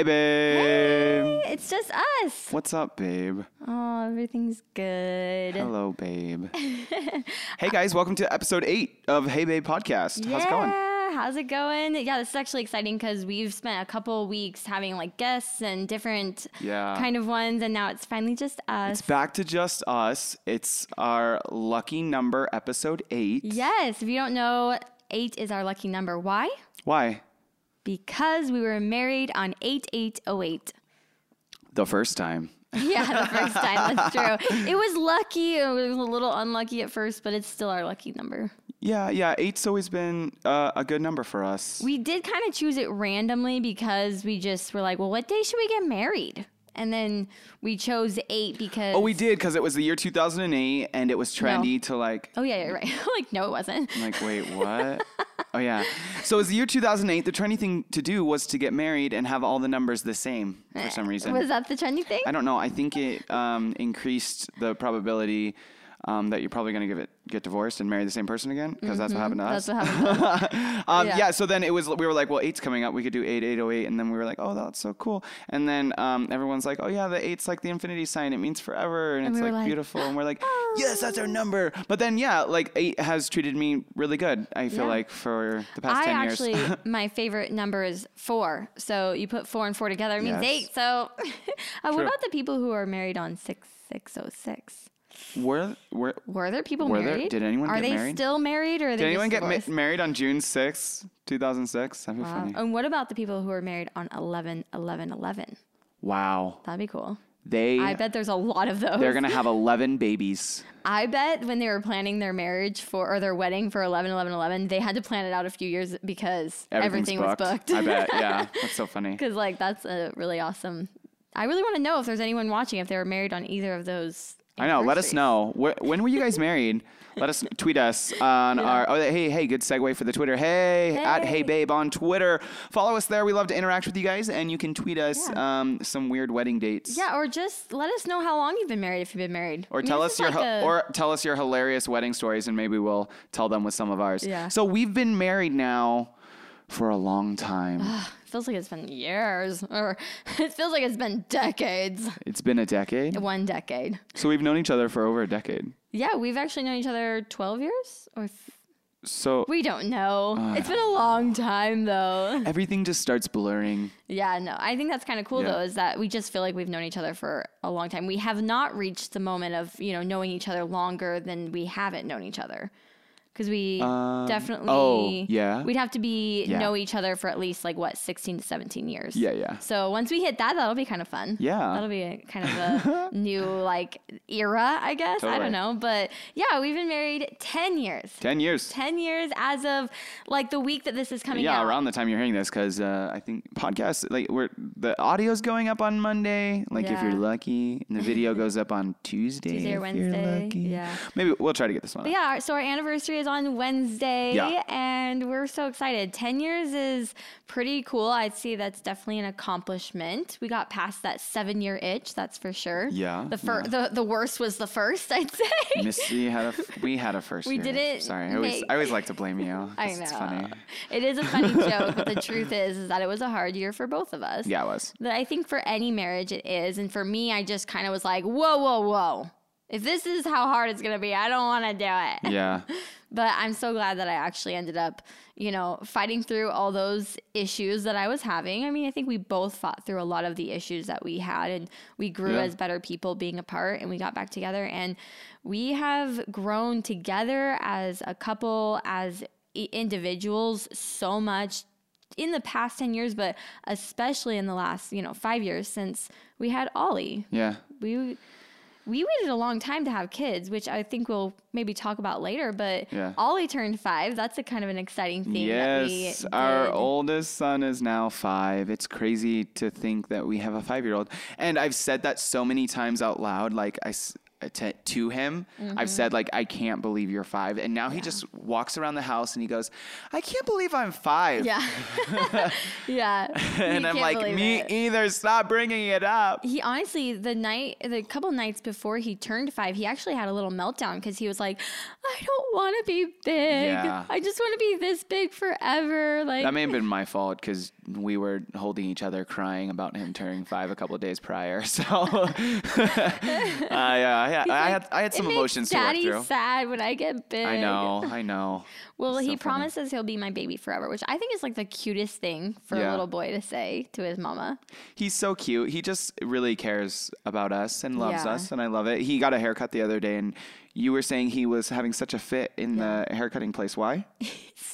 Hey, babe. It's just us. What's up, babe? Oh, everything's good. Hello, babe. hey, guys. Welcome to episode eight of Hey, Babe podcast. yeah, How's it going? how's it going? Yeah, this is actually exciting because we've spent a couple weeks having like guests and different Yeah. kind of ones, and now it's finally just us. It's back to just us. It's our lucky number, episode eight. yes, if you don't know, eight is our lucky number. Why? Why? Because we were married on 8808. The first time. Yeah, the first time. That's true. It was lucky. It was a little unlucky at first, but it's still our lucky number. Yeah, yeah. Eight's always been uh, a good number for us. We did kind of choose it randomly because we just were like, well, what day should we get married? And then we chose eight because. oh, we did because it was the year 2008 and it was trendy to like Oh, yeah, you're right. like, no, it wasn't. I'm like, wait, what? Oh yeah. So it was the year 2008. The trendy thing to do was to get married and have all the numbers the same for some reason. Was that the trendy thing? I don't know. I think it um, increased the probability um, that you're probably going to give it get divorced and marry the same person again because that's what happened to us. Mm-hmm. That's what happened. um, yeah. yeah. So then it was we were like, well, eight's coming up. We could do eight, eight oh eight, and then we were like, oh, that's so cool. And then um, everyone's like, oh yeah, the eight's like the infinity sign. It means forever, and, it's we like, like, beautiful. And we're like, yes, that's our number. But then yeah, like eight has treated me really good. I feel Yeah. like for the past I ten actually, years. my favorite number is four. So you put four and four together, it means Yes. eight. So uh, what about the people who are married on 6606? Were were Were there people Were there- married? did anyone are get they married? still married or are they did anyone get ma- married on June sixth, two thousand six? That'd be Wow. funny. And what about the people who are married on 11 11 11? Wow. That'd be cool. They I bet there's a lot of those. they're gonna have eleven babies. I bet when they were planning their marriage for or their wedding for 11 11 11, they had to plan it out a few years because everything was booked. I bet. Yeah, that's so funny. Because like that's a really awesome. I really want to know if there's anyone watching if they were married on either of those. I know. Let us know. Wh- when were you guys married? Let us tweet us on our. Oh, hey, hey, good segue for the Twitter. Hey, at Hey Hey. Babe on Twitter. Follow us there. We love to interact with you guys, and you can tweet us Yeah. um, some weird wedding dates. Yeah, or just let us know how long you've been married if you've been married. Or I mean, tell us your like or tell us your hilarious wedding stories, and maybe we'll tell them with some of ours. Yeah. So we've been married now for a long time. It feels like it's been years, or it feels like it's been decades. it's been a decade. One decade. So we've known each other for over a decade. Yeah, we've actually known each other 12 years, or f- So we don't know. Uh. it's been a long time though. everything just starts blurring. Yeah, no, I think that's kind of cool Yeah. though, is that we just feel like we've known each other for a long time. We have not reached the moment of, you know, knowing each other longer than we haven't known each other. Because we Um, definitely, oh, yeah. we'd have to be Yeah. know each other for at least like what, 16 to 17 years. Yeah, yeah. So once we hit that, that'll be kind of fun. Yeah. That'll be a, kind of a new like era, I guess. I don't know. But yeah, we've been married 10 years. Ten years. 10 years as of like the week that this is coming yeah, out. around the time you're hearing this, because uh, I think podcasts like we're the audio's going up on Monday. Like if you're lucky, and the video goes up on Tuesday. Tuesday or if you're Wednesday, lucky. yeah. maybe we'll try to get this one. Yeah, so our anniversary is on Wednesday, Yeah. and we're so excited. 10 years is pretty cool. I'd say that's definitely an accomplishment. We got past that seven year itch, that's for sure. Yeah, The, fir- yeah. the, the worst was the first, I'd say. Missy had a f- we had a first. We year. didn't Sorry, I always I always like to blame you. I know. It's funny. It is a funny joke, but the truth is, is that it was a hard year for both of us. Yeah, it was. That I think for any marriage it is. And for me, I just kind of was like, whoa, whoa, whoa. If this is how hard it's going to be, I don't want to do it. Yeah. But I'm so glad that I actually ended up, you know, fighting through all those issues that I was having. I mean, I think we both fought through a lot of the issues that we had and we grew Yeah. as better people being apart and we got back together and we have grown together as a couple, as i- individuals so much in the past 10 years, but especially in the last, you know, five years since we had Ollie Yeah. we we waited a long time to have kids, which I think we'll maybe talk about later. But Yeah. Ollie turned five. That's a kind of an exciting thing. that we Yes, our oldest son is now five. It's crazy to think that we have a five year old. And I've said that so many times out loud. Like, I, to, to him. I've said like, I can't believe you're five, and now he just walks around the house and he goes, I can't believe I'm five. Yeah. yeah. and I'm like, me it. either. Stop bringing it up. He honestly, the night, the couple nights before he turned five, he actually had a little meltdown because he was like, I don't want to be big. Yeah. I just want to be this big forever. Like, That may have been my fault because we were holding each other, crying about him turning five a couple of days prior. So, uh, yeah, I, I had I had some emotions to work through. sad when I get big. I know, I know. Well, It's he so promises he'll be my baby forever, which I think is like the cutest thing for a little boy to say to his mama. He's so cute. He just really cares about us and loves Yeah. us, and I love it. He got a haircut the other day, and you were saying he was having such a fit in the haircutting place. Why?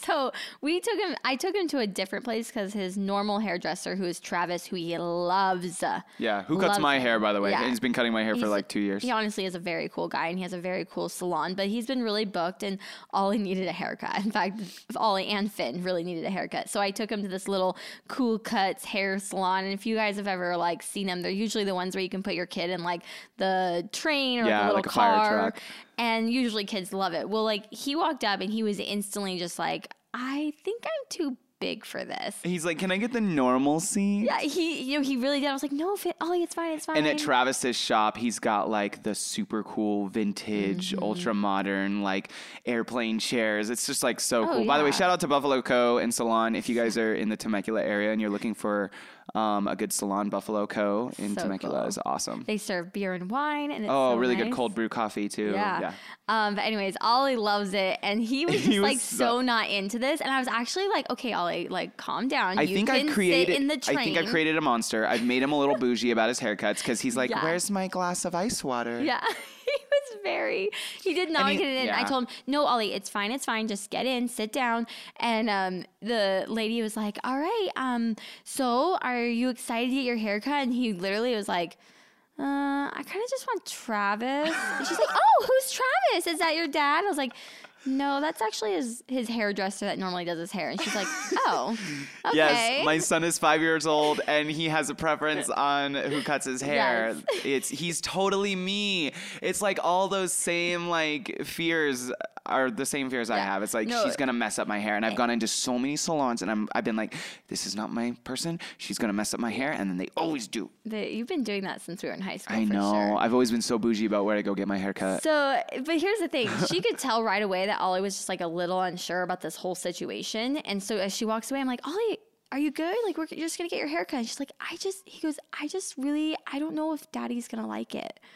So we took him. I took him to a different place because his normal hairdresser, who is Travis, who he loves. Yeah, who cuts my him. hair, by the way? Yeah. He's been cutting my hair for like two years. He honestly is a very cool guy, and he has a very cool salon. But he's been really booked, and Ollie needed a haircut. In fact, Ollie and Finn really needed a haircut. So I took him to this little Cool Cuts hair salon. And if you guys have ever like seen them, they're usually the ones where you can put your kid in like the train or Yeah, the little like car. And usually kids love it. Well, like he walked up and he was instantly just like, I think I'm too big for this. He's like, "Can I get the normal seat?" Yeah, he you know he really did. I was like, no, Finn, Ollie, it's fine, it's fine. And at Travis's shop, he's got like the super cool vintage, Mm-hmm. ultra modern, like airplane chairs. It's just like so Oh, cool. By the way, shout out to Buffalo Co. and Salon. If you guys are in the Temecula area and you're looking for um, a good salon, Buffalo Co. in So Temecula cool. is awesome. they serve beer and wine, and it's Oh, so really good cold brew coffee too. Yeah. Um, but anyways, Ollie loves it, and he was just He was like so- so not into this. And I was actually like, okay, Ollie, like calm down. I you think I've created. in the train. I think I've created a monster. I've made him a little bougie about his haircuts because he's like, Yeah. "Where's my glass of ice water?" Yeah. he was very he did not he- get it in. I told him, No, Ollie, it's fine, it's fine. Just get in, sit down. And um the lady was like, All right, um, so are you excited to get your haircut? And he literally was like, uh, I kind of just want Travis. And she's like, Oh, who's Travis? Is that your dad? I was like, No, that's actually his his hairdresser that normally does his hair. And she's like, Oh, okay. Yes, my son is five years old and he has a preference on who cuts his hair. Yes. It's he's totally me. It's like all those same like fears are the same fears I have. It's like No. she's gonna mess up my hair, and I've gone into so many salons, and I'm I've been like, this is not my person. She's gonna mess up my hair, and then they always do. The- you've been doing that since we were in high school. I know. Sure. I've always been so bougie about where to go get my hair cut. So, but here's the thing. She could tell right away that Ollie was just like a little unsure about this whole situation. And so as she walks away, I'm like, Ollie, are you good? Like, we're just going to get your hair cut. And she's like, I just, he goes, I just really, I don't know if daddy's going to like it.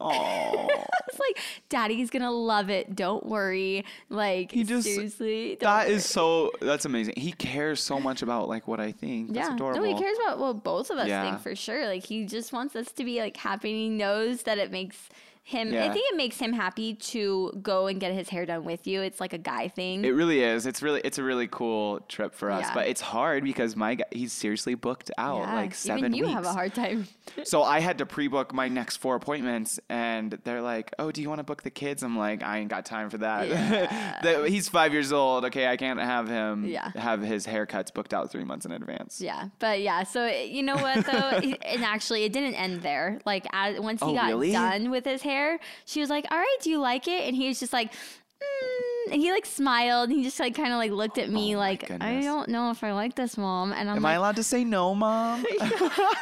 Oh, I was like, daddy's going to love it. Don't worry. Like, He just- seriously. that worry." is so. That's amazing. He cares so much about like what I think. That's yeah, adorable. no, he cares about what both of us Yeah. think for sure. Like he just wants us to be like happy. And he knows that it makes him. I think it makes him happy to go and get his hair done with you. It's like a guy thing. It really is. It's really it's a really cool trip for us, Yeah. but it's hard because my guy, he's seriously booked out Yeah, like seven Even you weeks. have a hard time. so I had to pre-book my next four appointments, and they're like, "Oh, do you want to book the kids?" I'm like, "I ain't got time for that. The- he's five years old. Okay, I can't have him Yeah. have his haircuts booked out three months in advance." Yeah, but yeah. So you know what though, and actually, it didn't end there. Like as, once he Oh, got really? done with his hair, she was like, "All right, do you like it?" And he was just like. Mm, and he like smiled and he just like kind of like looked at me Oh, like I don't know if I like this mom and I'm Am like I allowed to say no, mom?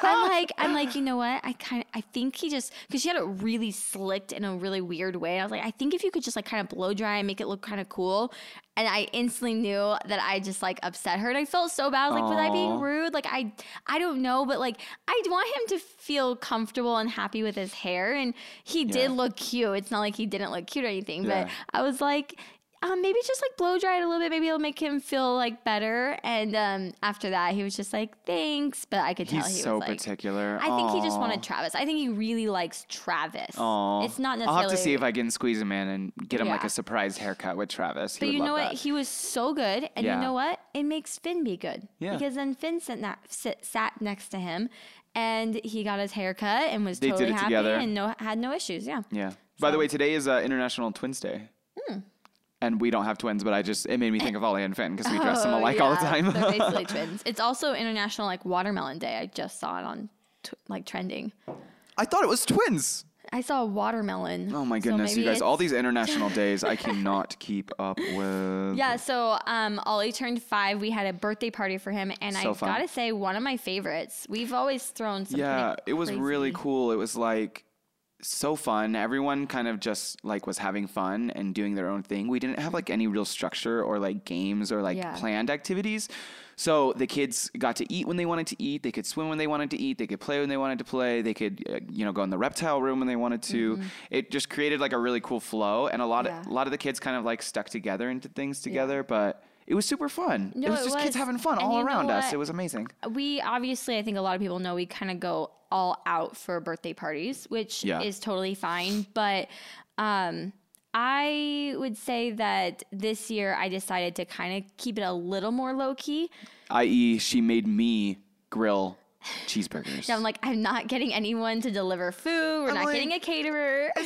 I'm like, I'm like, you know what? I kind of, I think he just, because she had it really slicked in a really weird way. I was like, I think if you could just like kind of blow dry and make it look kind of cool. And I instantly knew that I just like upset her, and I felt so bad. I was like, was I being rude? Like, I, I don't know, but like, I want him to feel comfortable and happy with his hair, and he Yeah. did look cute. It's not like he didn't look cute or anything, Yeah. but I was like. Um, maybe just like blow dry it a little bit. Maybe it'll make him feel like better. And um, after that, he was just like, "Thanks," but I could tell he's he so was like, particular. I think he just wanted Travis. I think he really likes Travis. Aw. It's not necessarily. I'll have to see if I can squeeze him in and get him like a surprise haircut with Travis. He But you know what? that. He was so good, and Yeah. you know what? It makes Finn be good. Yeah. Because then Finn sat, na- sit, sat next to him, and he got his haircut and was They totally happy together. and no had no issues. Yeah. Yeah. By the way, today is uh, International Twins Day. Hmm. And we don't have twins, but I just it made me think of Ollie and Finn because we dress them alike all the Oh, time. They're basically twins. It's also International like Watermelon Day. I just saw it on t- like trending. I thought it was twins. I saw a watermelon. Oh my so goodness, you maybe guys! All these international days, I cannot keep up with. Yeah, so um, Ollie turned five. We had a birthday party for him, and So I fun. gotta say, one of my favorites. We've always thrown some. yeah it was really cool it was like so fun. Everyone kind of just like was having fun and doing their own thing. We didn't have like any real structure or like games or like Yeah. planned activities. So the kids got to eat when they wanted to eat. They could swim when they wanted to eat. They could play when they wanted to play. They could uh, you know go in the reptile room when they wanted to. It just created like a really cool flow. And a lot Mm-hmm. Yeah. of a lot of the kids kind of like stuck together into things together. But it was super fun. No, it was it just kids having fun And all around us. it was amazing. We obviously i think a lot of people know we kind of go all out for birthday parties which Yeah. is totally fine. But um i would say that this year i decided to kind of keep it a little more low key i.e., she made me grill cheeseburgers. so i'm like i'm not getting anyone to deliver food. We're I'm not like- getting a caterer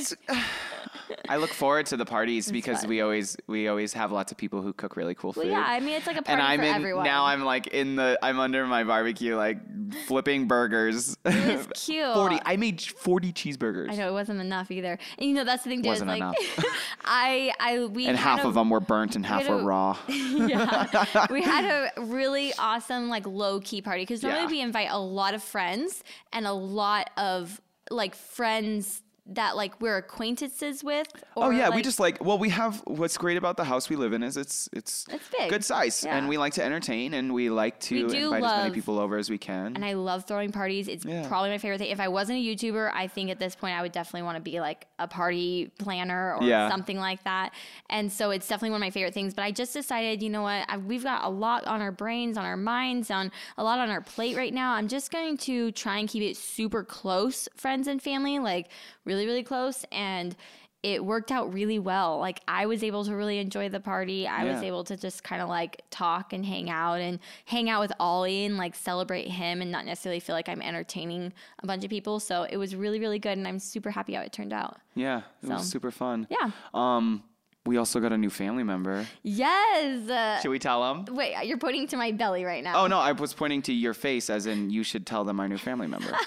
I look forward to the parties because fun. we always we always have lots of people who cook really cool food. well, yeah i mean it's like a party and I'm for in everyone now. I'm like in the I'm under my barbecue like flipping burgers. it was cute Forty. I made forty cheeseburgers. I know it wasn't enough either, and you know that's the thing. Too, is, Wasn't like, enough. I, I, we and half a- of them were burnt and half had were a- raw. yeah. we had a really awesome like low key party because normally Yeah. we invite a lot of friends and a lot of like friends that like we're acquaintances with. Oh yeah, we just like well, we have what's great about the house we live in is it's it's It's big. good size, Yeah. and we like to entertain, and we like to We invite as many people over as we can. and I love throwing parties. It's Yeah. probably my favorite thing. If I wasn't a YouTuber, I think at this point I would definitely want to be like a party planner or Yeah. something like that. And so it's definitely one of my favorite things. But I just decided, you know what? I, we've got a lot on our brains, on our minds, on a lot on our plate right now. I'm just going to try and keep it super close, friends and family, like really, really close. And it worked out really well. Like I was able to really enjoy the party. I was able to just kind of like talk and hang out and hang out with Ollie and like celebrate him and not necessarily feel like I'm entertaining a bunch of people. So it was really, really good and I'm super happy how it turned out. yeah, it was super fun. Yeah. Um, we also got a new family member. Yes. Uh, Should we tell them? wait, you're pointing to my belly right now. Oh no, I was pointing to your face, as in you should tell them our new family member.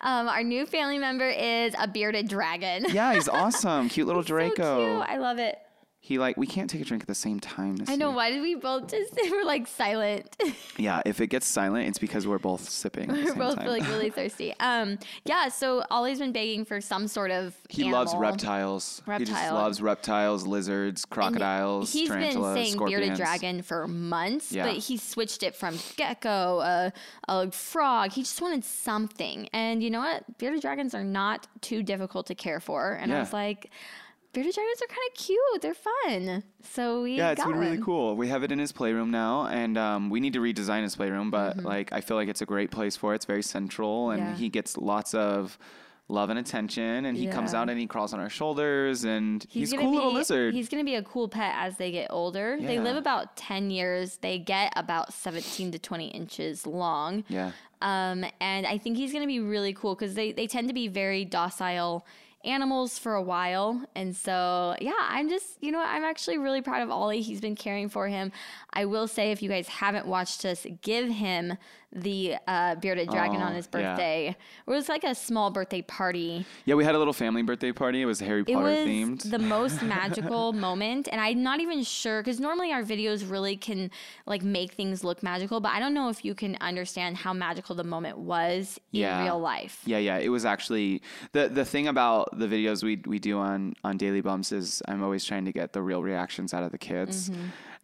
Um, our new family member is a bearded dragon. yeah, he's awesome, cute little So Draco. cute. I love it. He like we can't take a drink at the same time. This I know. year. Why did we both just we're like silent? Yeah, if it gets silent, it's because we're both sipping. At we're same both time. like really thirsty. Um, yeah. So Ollie's been begging for some sort of. He loves animal. reptiles. He just loves reptiles, lizards, And crocodiles, He's tarantulas, been saying scorpions. bearded dragon for months, Yeah. but he switched it from gecko, a, a frog. He just wanted something. And you know what? Bearded dragons are not too difficult to care for. And I was like, bearded dragons are kind of cute. They're fun. So we Yeah, it's been really one. cool. We have it in his playroom now, and um, we need to redesign his playroom. But Mm-hmm. like, I feel like it's a great place for it. It's very central, and Yeah. he gets lots of love and attention. And he comes out and he crawls on our shoulders, and he's, a gonna cool little lizard. He's gonna be a cool pet as they get older. They live about ten years. They get about seventeen to twenty inches long. yeah, Um, and I think he's going to be really cool because they, they tend to be very docile animals for a while. And so, yeah, I'm just, you know, I'm actually really proud of Ollie. He's been caring for him. I will say, if you guys haven't watched us give him the uh, bearded dragon Oh, on his yeah. birthday, it was like a small birthday party. yeah. We had a little family birthday party. It was Harry It Potter was themed. the most magical moment, and I'm not even sure because normally our videos really can like make things look magical, but I don't know if you can understand how magical the moment was Yeah. in real life. Yeah, yeah. It was actually the the thing about the videos we we do on on Daily Bumps is I'm always trying to get the real reactions out of the kids.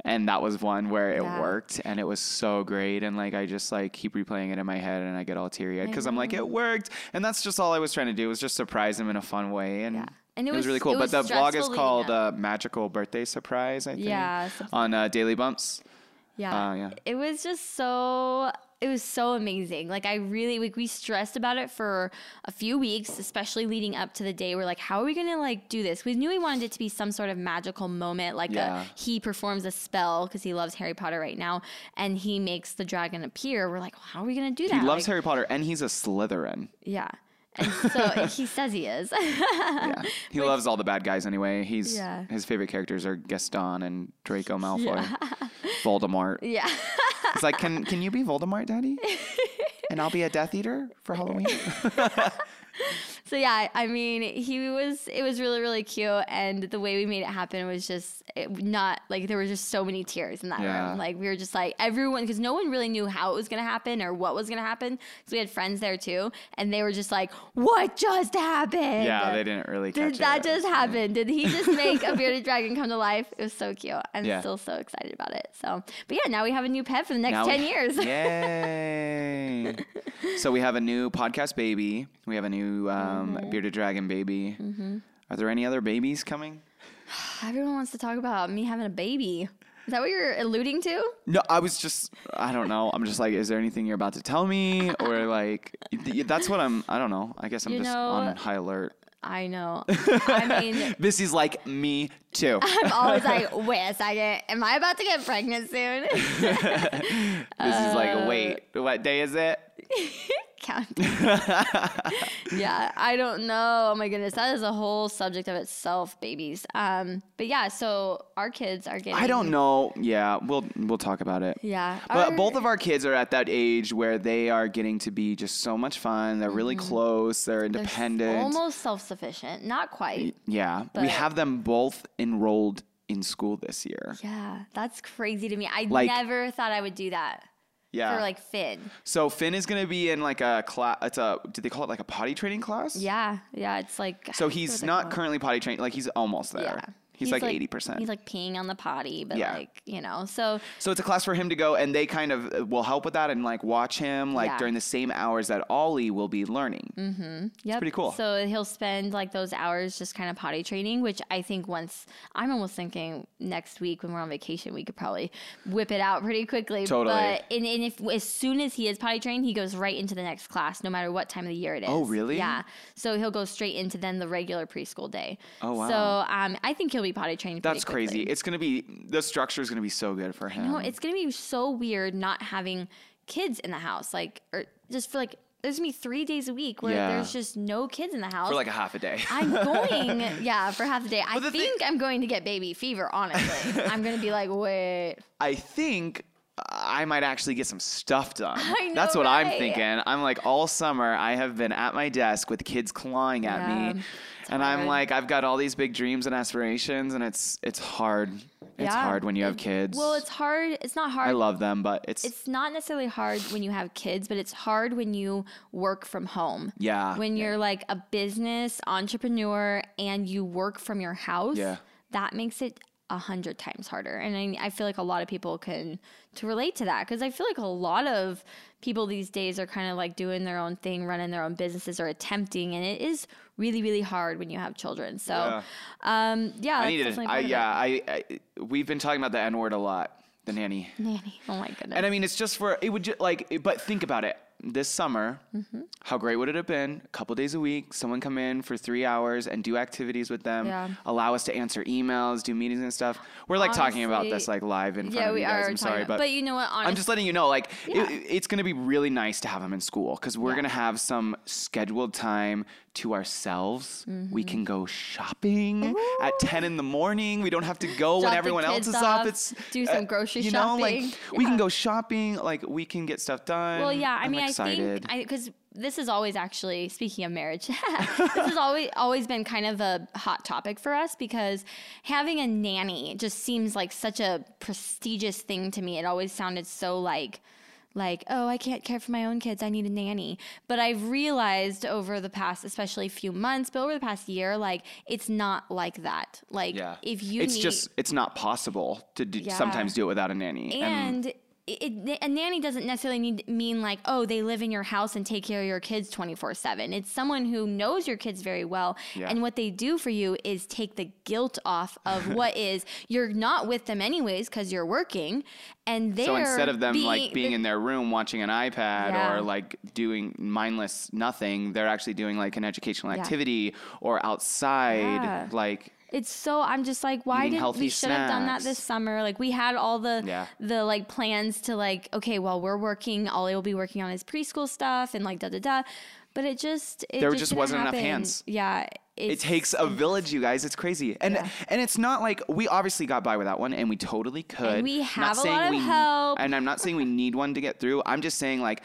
And that was one where it. Yeah. worked and it was so great and like I just like keep replaying it in my head and I get all teary eyed because I'm like it worked and that's just all I was trying to do was just surprise him in a fun way and Yeah. And it, it was, was- really cool. it But the vlog is called uh, Magical Birthday Surprise, I think. Yeah, On uh, Daily Bumps. Yeah. Uh, yeah. It was just so it was so amazing. Like I really like we stressed about it for a few weeks, especially leading up to the day. We're like, how are we gonna like do this? We knew we wanted it to be some sort of magical moment, like Yeah. a he performs a spell because he loves Harry Potter right now, and he makes the dragon appear. We're like, how are we gonna do that? He loves Like, Harry Potter and he's a Slytherin. Yeah. And so he says he is. Yeah. He loves all the bad guys anyway. He's Yeah. his favorite characters are Gaston and Draco Malfoy. Voldemort. yeah. It's like, can can you be Voldemort, Daddy? And I'll be a Death Eater for Halloween. So yeah, I mean, he was. It was really really cute, and the way we made it happen was just it, not like there were just so many tears in that Yeah. room. Like we were just like everyone because no one really knew how it was gonna happen or what was gonna happen. So we had friends there too, and they were just like, "What just happened?" Yeah, they didn't really Did that it. just happen? Did he just make a bearded dragon come to life? It was so cute. I'm Yeah. still so excited about it. So, but yeah, now we have a new pet for the next Now ten we- years. Yay! so we have a new podcast baby. We have a new um, Mm-hmm. bearded dragon baby. Are there any other babies coming? Everyone wants to talk about me having a baby. Is that what you're alluding to? No, I was just, I don't know. I'm just like, is there anything you're about to tell me? Or like, that's what I'm, I don't know. I guess I'm You just know- on high alert. I know. I mean, Missy's like, me too. I'm always like, wait a second, am I about to get pregnant soon? Missy's Uh, like, wait, what day is it? Count. yeah, I don't know. Oh my goodness, that is a whole subject of itself, babies. Um, but yeah, so our kids are getting. I don't know. Yeah, we'll we'll talk about it. Yeah, But our- both of our kids are at that age where they are getting to be just so much fun. They're really close. They're Mm-hmm. they're independent. almost self-sufficient. Not quite. yeah, we have them both enrolled in school this year. Yeah, that's crazy to me. I Like- never thought I would do that Yeah. for like Finn. so Finn is going to be in like a class. It's a. Did they call it like a potty training class? Yeah, yeah, it's like. So he's not currently potty trained. Like he's almost there. Yeah. He's, like eighty percent. He's like peeing on the potty, but Yeah. like you know, so So it's a class for him to go, and they kind of uh, will help with that and like watch him like Yeah. during the same hours that Ollie will be learning. Mm-hmm. It's pretty cool. So he'll spend like those hours just kind of potty training, which I think once I'm almost thinking next week when we're on vacation, we could probably whip it out pretty quickly. Totally. But and, and if as soon as he is potty trained, he goes right into the next class, no matter what time of the year it is. Oh, really? Yeah. So he'll go straight into then the regular preschool day. Oh, wow. So um, I think he'll be potty trained. That's crazy. It's gonna be the structure is gonna be so good for him. No, it's gonna be so weird not having kids in the house, like or just for like. There's gonna be three days a week where Yeah. there's just no kids in the house. for like a half a day. I'm going, yeah, for half the day. I the thing- think I'm going to get baby fever, honestly. I'm going to be like, wait. I think I might actually get some stuff done. Know, That's what I'm thinking. I'm like all summer I have been at my desk with kids clawing at Yeah, me. And I'm like I've got all these big dreams and aspirations and it's it's hard. It's Yeah. hard when you have kids. Well, it's hard. It's not hard. I love them, but it's, it's not necessarily hard when you have kids, but it's hard when you work from home. yeah. When you're like a business entrepreneur and you work from your house, Yeah. that makes it a hundred times harder. And I, I feel like a lot of people can to relate to that because I feel like a lot of people these days are kind of like doing their own thing, running their own businesses or attempting, and it is really, really hard when you have children. So, Yeah. um, yeah, I needed I, yeah, I, I we've been talking about the N word a lot, the nanny. nanny. Oh my goodness. And I mean, it's just for it would just like, but think about it. This summer, Mm-hmm. how great would it have been? A couple days a week, someone come in for three hours and do activities with them. Yeah. Allow us to answer emails, do meetings and stuff. We're like talking about this like live in front yeah, of you guys. are. I'm sorry, about- but, but you know what? Honestly, I'm just letting you know, like, it- it's going to be really nice to have them in school because we're Yeah. going to have some scheduled time to ourselves. Mm-hmm. We can go shopping at 10 in the morning. We don't have to go when Drop everyone else is off. It's do uh, some grocery you know, shopping. like we can go shopping. Like we can get stuff done. Well, yeah. I mean, excited. I think because this has always actually speaking of marriage, this has always always been kind of a hot topic for us because having a nanny just seems like such a prestigious thing to me. It always sounded so like like oh i can't care for my own kids i need a nanny but i've realized over the past especially few months but over the past year like it's not like that like yeah. if you it's need, just it's not possible to do, Yeah. sometimes do it without a nanny. and it, it, a nanny doesn't necessarily need mean like oh they live in your house and take care of your kids 24/7 it's someone who knows your kids very well Yeah. and what they do for you is take the guilt off of what is you're not with them anyways cuz you're working and they're so instead of them like being in their room watching an iPad Yeah. or like doing mindless nothing, they're actually doing like an educational Yeah. activity or outside. Yeah. Like It's so I'm just like, why didn't we should have done that this summer? Like we had all the Yeah. the like plans to like, okay, well we're working, Ollie will be working on his preschool stuff and like da da da. But it just it There just, just wasn't enough happen. hands. Yeah. it takes a village, you guys. It's crazy, and Yeah. and it's not like we obviously got by with that one, and we totally could. we Not have a lot of we- help. and I'm not saying we need one to get through. I'm just saying like.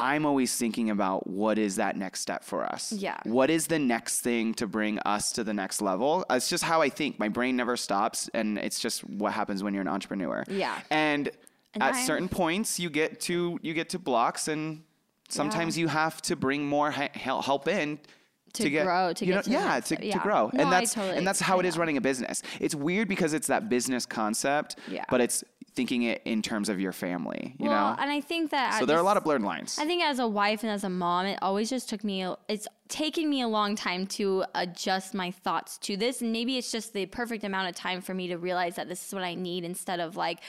I'm always thinking about what is that next step for us? Yeah. What is the next thing to bring us to the next level? It's just how I think. My brain never stops, and it's just what happens when you're an entrepreneur. Yeah. And, And at I'm- certain points, you get to you get to blocks, and sometimes you have to bring more he- help in. To grow, to you get know, to yeah, to, step. to grow, No, and that's totally- and that's how it is running a business. It's weird because it's that business concept, Yeah. but it's thinking it in terms of your family. You well, know, and I think that so there are a lot of blurred lines. I think as a wife and as a mom, it always just took me, it's taking me a long time to adjust my thoughts to this. And maybe it's just the perfect amount of time for me to realize that this is what I need instead of like,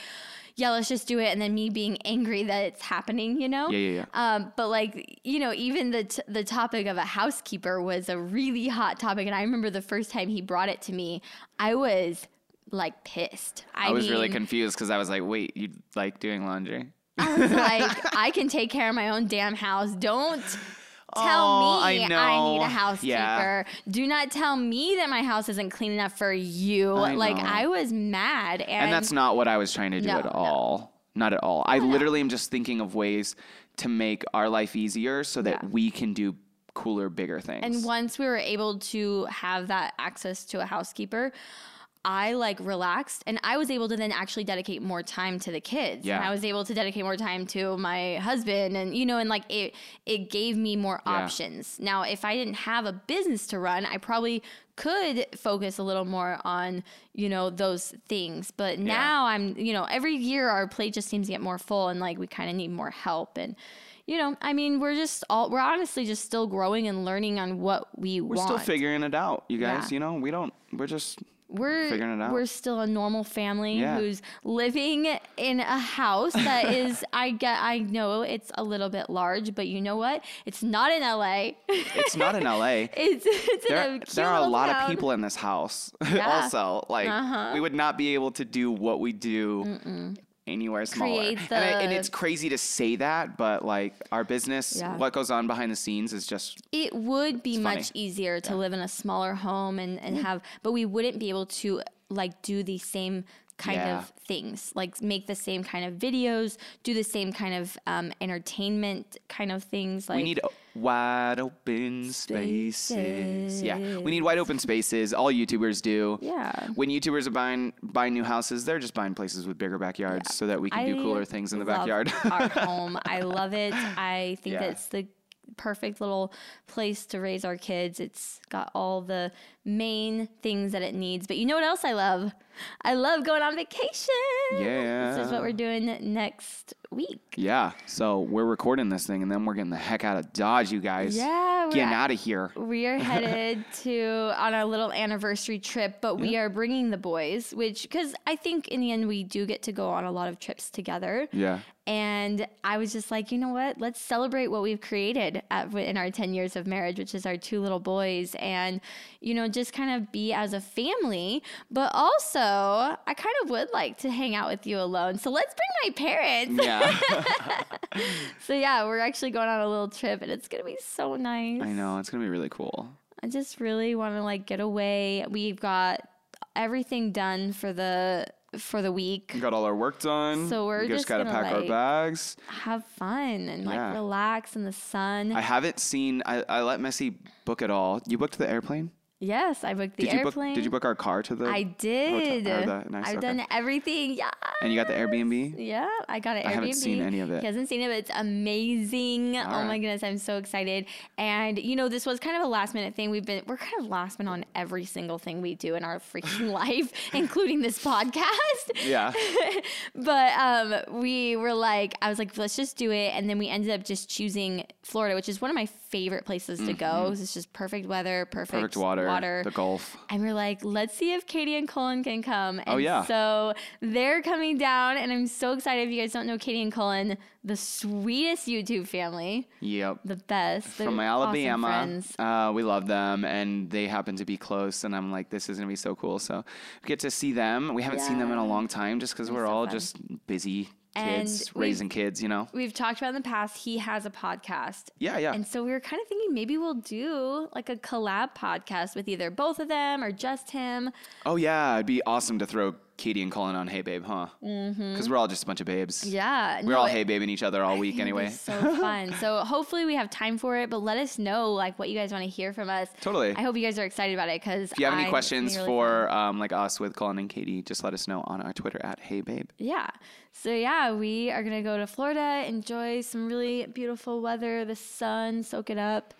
yeah, let's just do it. And then me being angry that it's happening, you know? Yeah, yeah, Um, but like, you know, even the, t- the topic of a housekeeper was a really hot topic. And I remember the first time he brought it to me, I was like pissed. I, I was really confused because I was like, wait, you like doing laundry? I was like, I can take care of my own damn house. Don't tell Oh, me I, know. need a housekeeper. Yeah. Do not tell me that my house isn't clean enough for you. I like know. I was mad, and, And that's not what I was trying to do No, at no. all. Not at all. I literally am just thinking of ways to make our life easier so that Yeah. we can do cooler, bigger things. And once we were able to have that access to a housekeeper, I like relaxed and I was able to then actually dedicate more time to the kids. Yeah. And I was able to dedicate more time to my husband and you know and like it it gave me more Yeah. options. Now, if I didn't have a business to run, I probably could focus a little more on, you know, those things. But now I'm, you know, every year our plate just seems to get more full and like we kind of need more help and you know, I mean, we're just all we're honestly just still growing and learning on what we want. we're still figuring it out, you guys. Yeah. You know, we don't, we're just, we're figuring it out. We're still a normal family Yeah. who's living in a house that is I get I know it's a little bit large, but you know what? It's not in LA. it's not in LA. it's it's in There, a cute there are a lot town. of people in this house. Yeah. also, like Uh-huh. we would not be able to do what we do anywhere smaller. And, I- and it's crazy to say that, but like our business, Yeah. what goes on behind the scenes is just It would be much easier to live in a smaller home and, and have, but we wouldn't be able to like do the same kind Yeah. of things, like make the same kind of videos, do the same kind of um, entertainment kind of things. Like we need wide open spaces. Yeah, we need wide open spaces. All YouTubers do. Yeah. When YouTubers are buying buying new houses, they're just buying places with bigger backyards so that we can do cooler things in the backyard. our home. I love it. I think Yeah. that's the perfect little place to raise our kids. It's got all the main things that it needs. But you know what else I love? I love going on vacation. Yeah. This is what we're doing next week. yeah. So we're recording this thing, and then we're getting the heck out of Dodge, you guys. Yeah, Getting out of here. We are headed to on our little anniversary trip, but we are bringing the boys, which because I think in the end we do get to go on a lot of trips together. Yeah. And I was just like, you know what? Let's celebrate what we've created at, in our 10 years of marriage, which is our two little boys, and, you know, just kind of be as a family. But also, I kind of would like to hang out with you alone. So let's bring my parents. Yeah. So, yeah, we're actually going on a little trip, and it's going to be so nice. I know. It's going to be really cool. I just really want to like get away. We've got everything done for the for the week. We got all our work done. So we're we just just got to gonna, pack our bags. Have fun and like relax in the sun. I haven't seen, I, I let Missy book it all. You booked the airplane? Yes, I booked the Did you airplane. book? Did you book our car to the? I did. the- nice, I've okay. done everything. Yeah. and you got the Airbnb. Yeah, I got it. I haven't seen any of it. He hasn't seen it, but it's amazing. oh my goodness, I'm so excited. And you know, this was kind of a last minute thing. We've been we're kind of last minute on every single thing we do in our freaking life, including this podcast. Yeah. but um, we were like, I was like, let's just do it. And then we ended up just choosing Florida, which is one of my favorite places to go. It's just perfect weather, perfect, Mm-hmm. Perfect water. Water. The Gulf. And we're like, let's see if Katie and Colin can come. And Oh, yeah. So they're coming down, and I'm so excited. If you guys don't know Katie and Colin, the sweetest YouTube family, Yep. the best. From They're Alabama. Awesome friends. Uh, we love them, and they happen to be close. And I'm like, this is gonna be so cool. So we get to see them. We haven't seen them in a long time, just because we're so all fun. just busy kids raising kids. You know. We've talked about in the past, he has a podcast. Yeah, yeah. And so we were kind of thinking maybe we'll do like a collab podcast with either both of them or just him. oh yeah, it'd be awesome to throw Katie and Colin on Hey Babe, huh? Because we're all just a bunch of babes. Mm-hmm. Yeah. We're no, all Hey Babing each other all week It'll be anyway. so fun. So hopefully we have time for it, but let us know like what you guys want to hear from us. Totally. I hope you guys are excited about it because If you have any questions for um, like us with Colin and Katie, just let us know on our Twitter at Hey Babe. Yeah. So yeah, we are gonna go to Florida, enjoy some really beautiful weather, the sun, soak it up,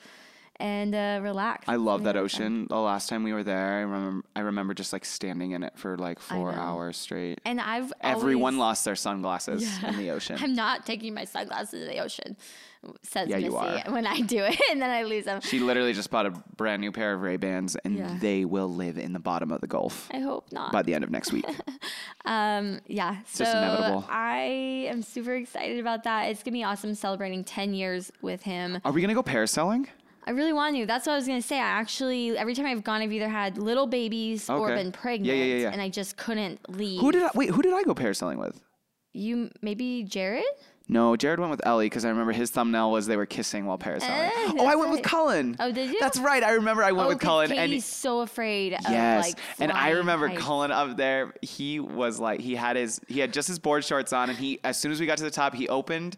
and uh, relax. I love that fun. ocean. The last time we were there, I remember I remember just like standing in it for like four hours straight. And I've Everyone always- lost their sunglasses in the ocean. I'm not taking my sunglasses to the ocean, says Yeah, Missy when I do it, and then I lose them. She literally just bought a brand new pair of Ray Bans, and Yeah. they will live in the bottom of the Gulf I hope not. by the end of next week. Um, yeah. so just inevitable. I am super excited about that. It's gonna be awesome celebrating 10 years with him. Are we gonna go parasailing? I really want to. That's what I was gonna say. I actually every time I've gone, I've either had little babies or been pregnant, Yeah, yeah, yeah, and I just couldn't leave. Who did I wait? Who did I go parasailing with? you? Maybe Jared? No, Jared went with Ellie because I remember his thumbnail was they were kissing while parasailing. Eh, oh, I went with. Cullen. Oh, did you? That's right. I remember I went Oh, with Cullen, Katie's and so afraid of Yes, like. and I remember heights. Cullen up there. He was like, he had his, he had just his board shorts on, and he, as soon as we got to the top, he opened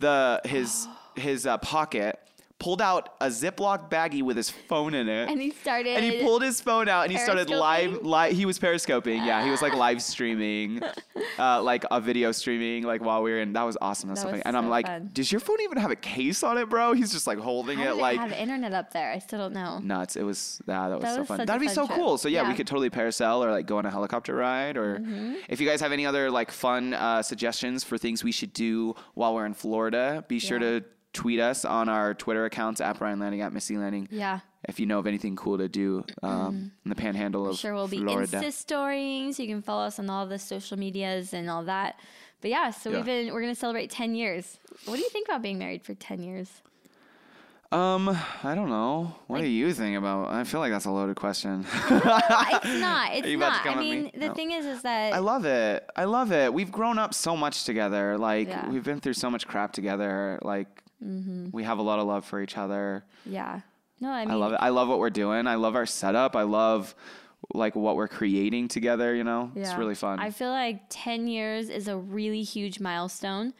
the his his uh, pocket, pulled out a Ziploc baggie with his phone in it, and he started. and he pulled his phone out and he started live. He was periscoping. Yeah, he was like live streaming, uh, like a video streaming, like while we were in. That was awesome. That's That was funny. And I'm so like, fun. does your phone even have a case on it, bro? He's just like holding How it, like have internet up there? I still don't know. nuts. It was yeah, that was That so was fun. That'd be fun so trip. cool. So yeah, we could totally parasail or like go on a helicopter ride. Or Mm-hmm. if you guys have any other like fun uh, suggestions for things we should do while we're in Florida, be sure Yeah. to tweet us on our Twitter accounts at Bryan Lanning at Missy Lanning. Yeah. If you know of anything cool to do um, in the Panhandle of sure we'll be Florida. Insta storying, so you can follow us on all the social medias and all that. But yeah, so Yeah. we've been we're gonna celebrate ten years. What do you think about being married for ten years? Um, I don't know. What do you think about? I feel like that's a loaded question. It's not. It's you about to not. I at me? mean, the No. thing is, is that I love it. I love it. We've grown up so much together. Like Yeah. we've been through so much crap together. Like Mm-hmm. we have a lot of love for each other. yeah. No, I mean, I love it. I love what we're doing. I love our setup. I love like what we're creating together, you know? It's really fun. I feel like 10 years is a really huge milestone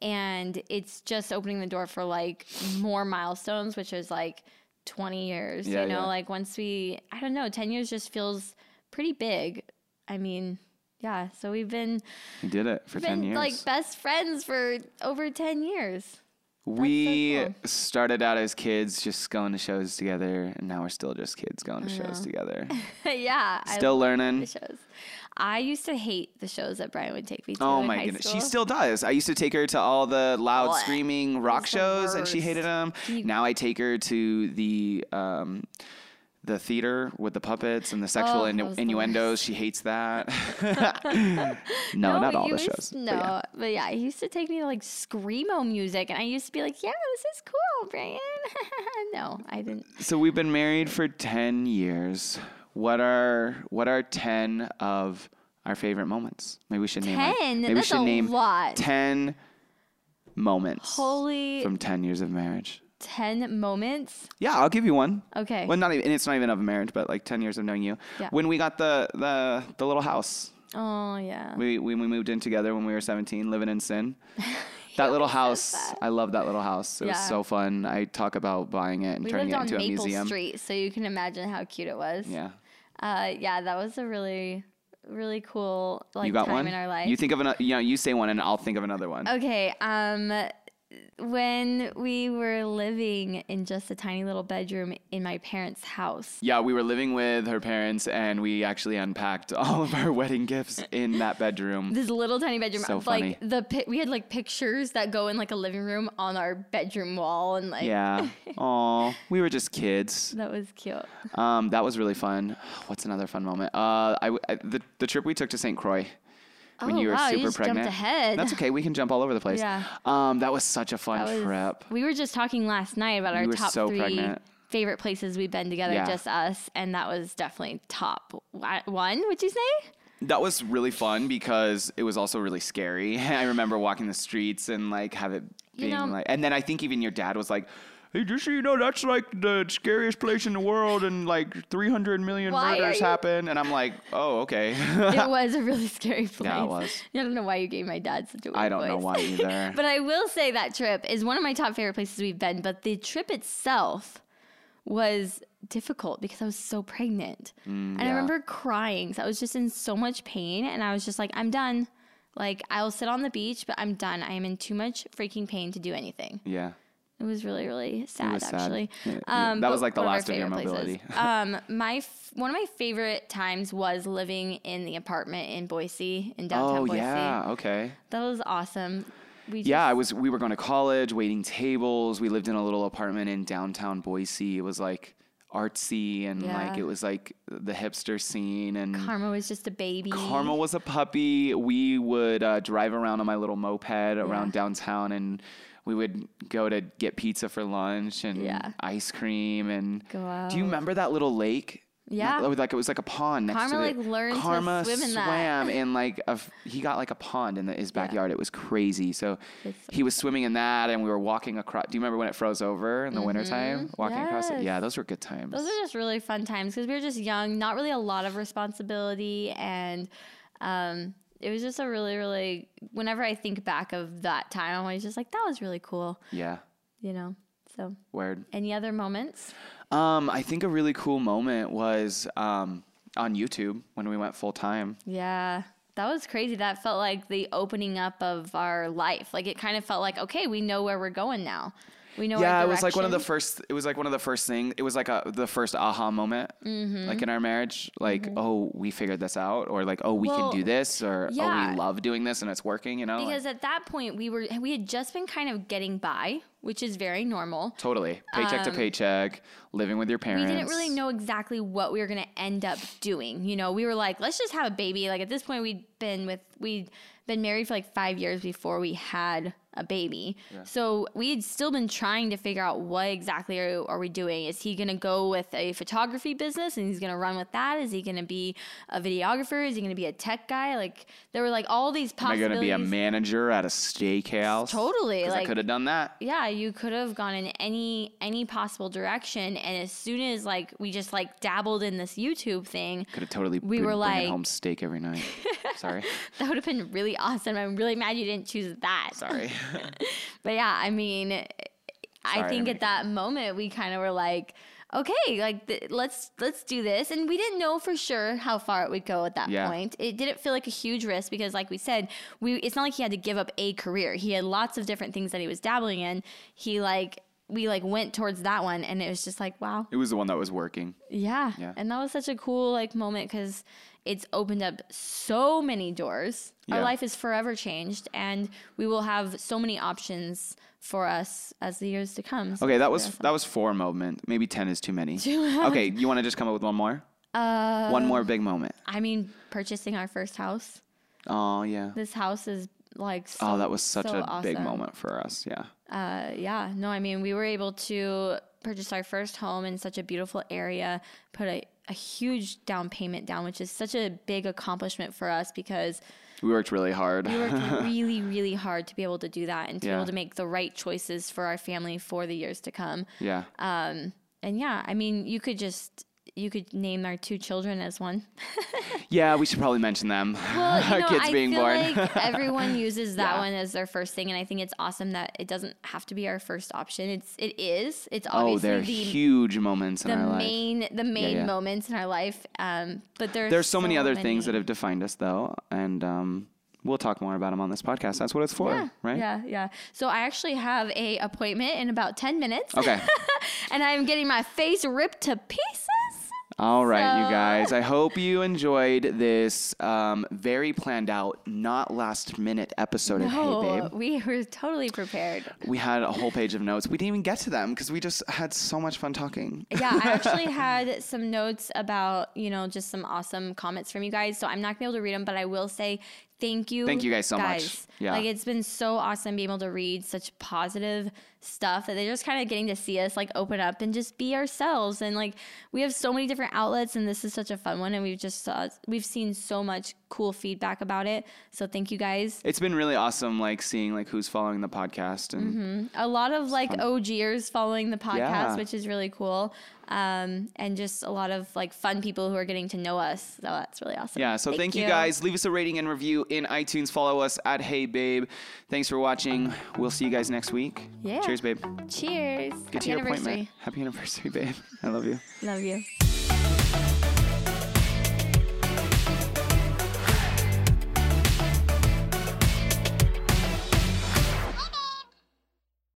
and it's just opening the door for like more milestones which is like 20 years, Yeah, you know, yeah. like once we I don't know, 10 years just feels pretty big. I mean, yeah, so we've been we did it for 10 years. like best friends for over 10 years. We cool. started out as kids just going to shows together and now we're still just kids going to shows together. yeah, Still learning. shows. I used to hate the shows that Bryan would take me to. Oh my goodness. She still does. I used to take her to all the loud screaming rock shows and she hated them. Now I take her to the um the theater with the puppets and the sexual Oh, innu- innuendos. She hates that. no, not all the shows. No, But yeah. but yeah, he used to take me to like screamo music, and I used to be like, "Yeah, this is cool, Bryan." no, I didn't. So we've been married for 10 years. What are what are 10 of our favorite moments? Maybe we should name Ten? maybe we That's should a name lot. 10 moments Holy from 10 years of marriage. Ten moments. Yeah, I'll give you one. Okay. Well, not even, and it's not even of a marriage, but like 10 years of knowing you. Yeah. When we got the, the, the little house, oh yeah. we, we, we moved in together when we were 17, living in sin. That little house, I love that little house. It was so fun. I talk about buying it and we turning it into a Maple museum. Street, so you can imagine how cute it was. Yeah. Uh, yeah, that was a really, really cool like you got time one? in our life. You think of another, you know, you say one and I'll think of another one. Okay. Um, when we were living in just a tiny little bedroom in my parents' house. Yeah, we were living with her parents and we actually unpacked all of our wedding gifts in that bedroom. This little tiny bedroom, So like funny. the pi- we had like pictures that go in like a living room on our bedroom wall, and like Yeah. Oh, we were just kids. that was cute. Um, that was really fun. What's another fun moment? Uh, I, I- the the trip we took to St. Croix when Oh, you were wow, you super jumped pregnant. ahead. That's okay. We can jump all over the place. Yeah. Um, that was such a fun was- trip. We were just talking last night about our were top so three pregnant. favorite places we've been together, Yeah. just us, and that was definitely top one. Would you say? That was really fun because it was also really scary. I remember walking the streets and like have it You being know- like, and then I think even your dad was like, Hey, just so you know, that's like the scariest place in the world, and like 300 million Why are murders you- happen. And I'm like, oh, okay. it was a really scary place. Yeah, it was. I don't know why you gave my dad such a weird I don't know voice. why either. But I will say that trip is one of my top favorite places we've been. But the trip itself was difficult because I was so pregnant. Mm, and I yeah. remember crying. So I was just in so much pain. And I was just like, I'm done. Like, I'll sit on the beach, but I'm done. I am in too much freaking pain to do anything. yeah. It was really, really sad, was sad. actually. Yeah, yeah. That was like the last of your favorite mobility. um, my f- one of my favorite times was living in the apartment in Boise, in downtown Oh, Boise. yeah. Okay. That was awesome. We Yeah, I was. We were going to college, waiting tables. We lived in a little apartment in downtown Boise. It was like artsy and like it was like the hipster scene and Karma was just a baby. Karma was a puppy. We would uh, drive around on my little moped around downtown, and we would go to get pizza for lunch and Yeah. ice cream. And Go out. do you remember that little lake? Yeah. Not- like it was like a pond next Karma, to like, it. learned to Karma swim in that. swam in like a he got like a pond in the, his backyard. It was crazy. So It's he was swimming in that, and we were walking across. Do you remember when it froze over in the wintertime? Walking across it. Yeah, those were good times. Those are just really fun times because we were just young, not really a lot of responsibility, and um, it was just a really, really. Whenever I think back of that time, I'm always just like, that was really cool, yeah. you know. So, Word. any other moments? Um, I think a really cool moment was um, on YouTube when we went full time. Yeah, that was crazy. That felt like the opening up of our life. Like it kind of felt like, okay, we know where we're going now. We know. Yeah, it was like one of the first. It was like one of the first things. It was like a the first aha moment, Mm-hmm. like in our marriage. Like, oh, we figured this out, or like, oh, we Well, can do this, or oh, we love doing this and it's working. You know, like, Because at that point we were we had just been kind of getting by, which is very normal. totally paycheck to paycheck, living with your parents. We didn't really know exactly what we were going to end up doing. You know, we were like, let's just have a baby. Like at this point we'd been with we'd been married for like 5 years before we had a baby. So we had still been trying to figure out what exactly are, are we doing? Is he going to go with a photography business and he's going to run with that? Is he going to be a videographer? Is he going to be a tech guy? Like there were like all these Am I going to be a manager at a steakhouse? Totally, 'Cause I could have done that. yeah, you could have gone in any any possible direction, and as soon as like we just like dabbled in this YouTube thing, Could have totally We been were like- home steak every night. Sorry, that would have been really awesome. I'm really mad you didn't choose that. sorry. But yeah, I mean, I think at that moment we kind of were like, okay, like th- let's let's do this, and we didn't know for sure how far it would go at that Yeah. point. It didn't feel like a huge risk because, like we said, we it's not like he had to give up a career. He had lots of different things that he was dabbling in. He like we like went towards that one, and it was just like, wow, it was the one that was working. yeah. Yeah. And that was such a cool like moment because it's opened up so many doors. yeah. Our life is forever changed and we will have so many options for us as the years to come. So Okay, that was that was four moment. Maybe ten is too many. Too okay, you want to just come up with one more? Uh, one more big moment. I mean, purchasing our first house. Oh yeah. This house is like so, Oh, that was such so a big moment for us. Yeah. Uh, yeah, no, I mean, we were able to purchase our first home in such a beautiful area, put a, a huge down payment down, which is such a big accomplishment for us because We worked really hard. we worked really, really hard to be able to do that and to be able to make the right choices for our family for the years to come. yeah. Um, and yeah, I mean, you could just you could name our two children as one. Yeah, we should probably mention them. Well, you Our know, kids I being feel born. like everyone uses that Yeah. one as their first thing, and I think it's awesome that it doesn't have to be our first option. It's it is. It's obviously oh, they're the huge moments in the our life. main the main yeah. moments in our life. Um, but there's There's so, many other many. things that have defined us, though, and um, we'll talk more about them on this podcast. That's what it's for, yeah, right? Yeah, yeah. So I actually have a appointment in about ten minutes. Okay. and I'm getting my face ripped to pieces. All right, you guys. I hope you enjoyed this um, very planned out, not last minute episode of Hey No, Babe. we were totally prepared. We had a whole page of notes. We didn't even get to them because we just had so much fun talking. Yeah, I actually had some notes about, you know, just some awesome comments from you guys. So I'm not gonna be able to read them, but I will say thank you. Thank you guys so much. Yeah. Like it's been so awesome being able to read such positive stuff that they're just kind of getting to see us like open up and just be ourselves. And like we have so many different outlets and this is such a fun one and we've just saw we've seen so much cool feedback about it. So thank you guys. It's been really awesome, like seeing like who's following the podcast and A lot of like OGers following the podcast, Yeah. which is really cool. Um, and just a lot of like fun people who are getting to know us. So that's really awesome. yeah. So thank, you guys. Leave us a rating and review in iTunes. Follow us at Hey Babe. Thanks for watching. We'll see you guys next week. Yeah. Cheers, babe. Cheers. Get Happy to your anniversary. appointment. Happy anniversary, babe. I love you. Love you.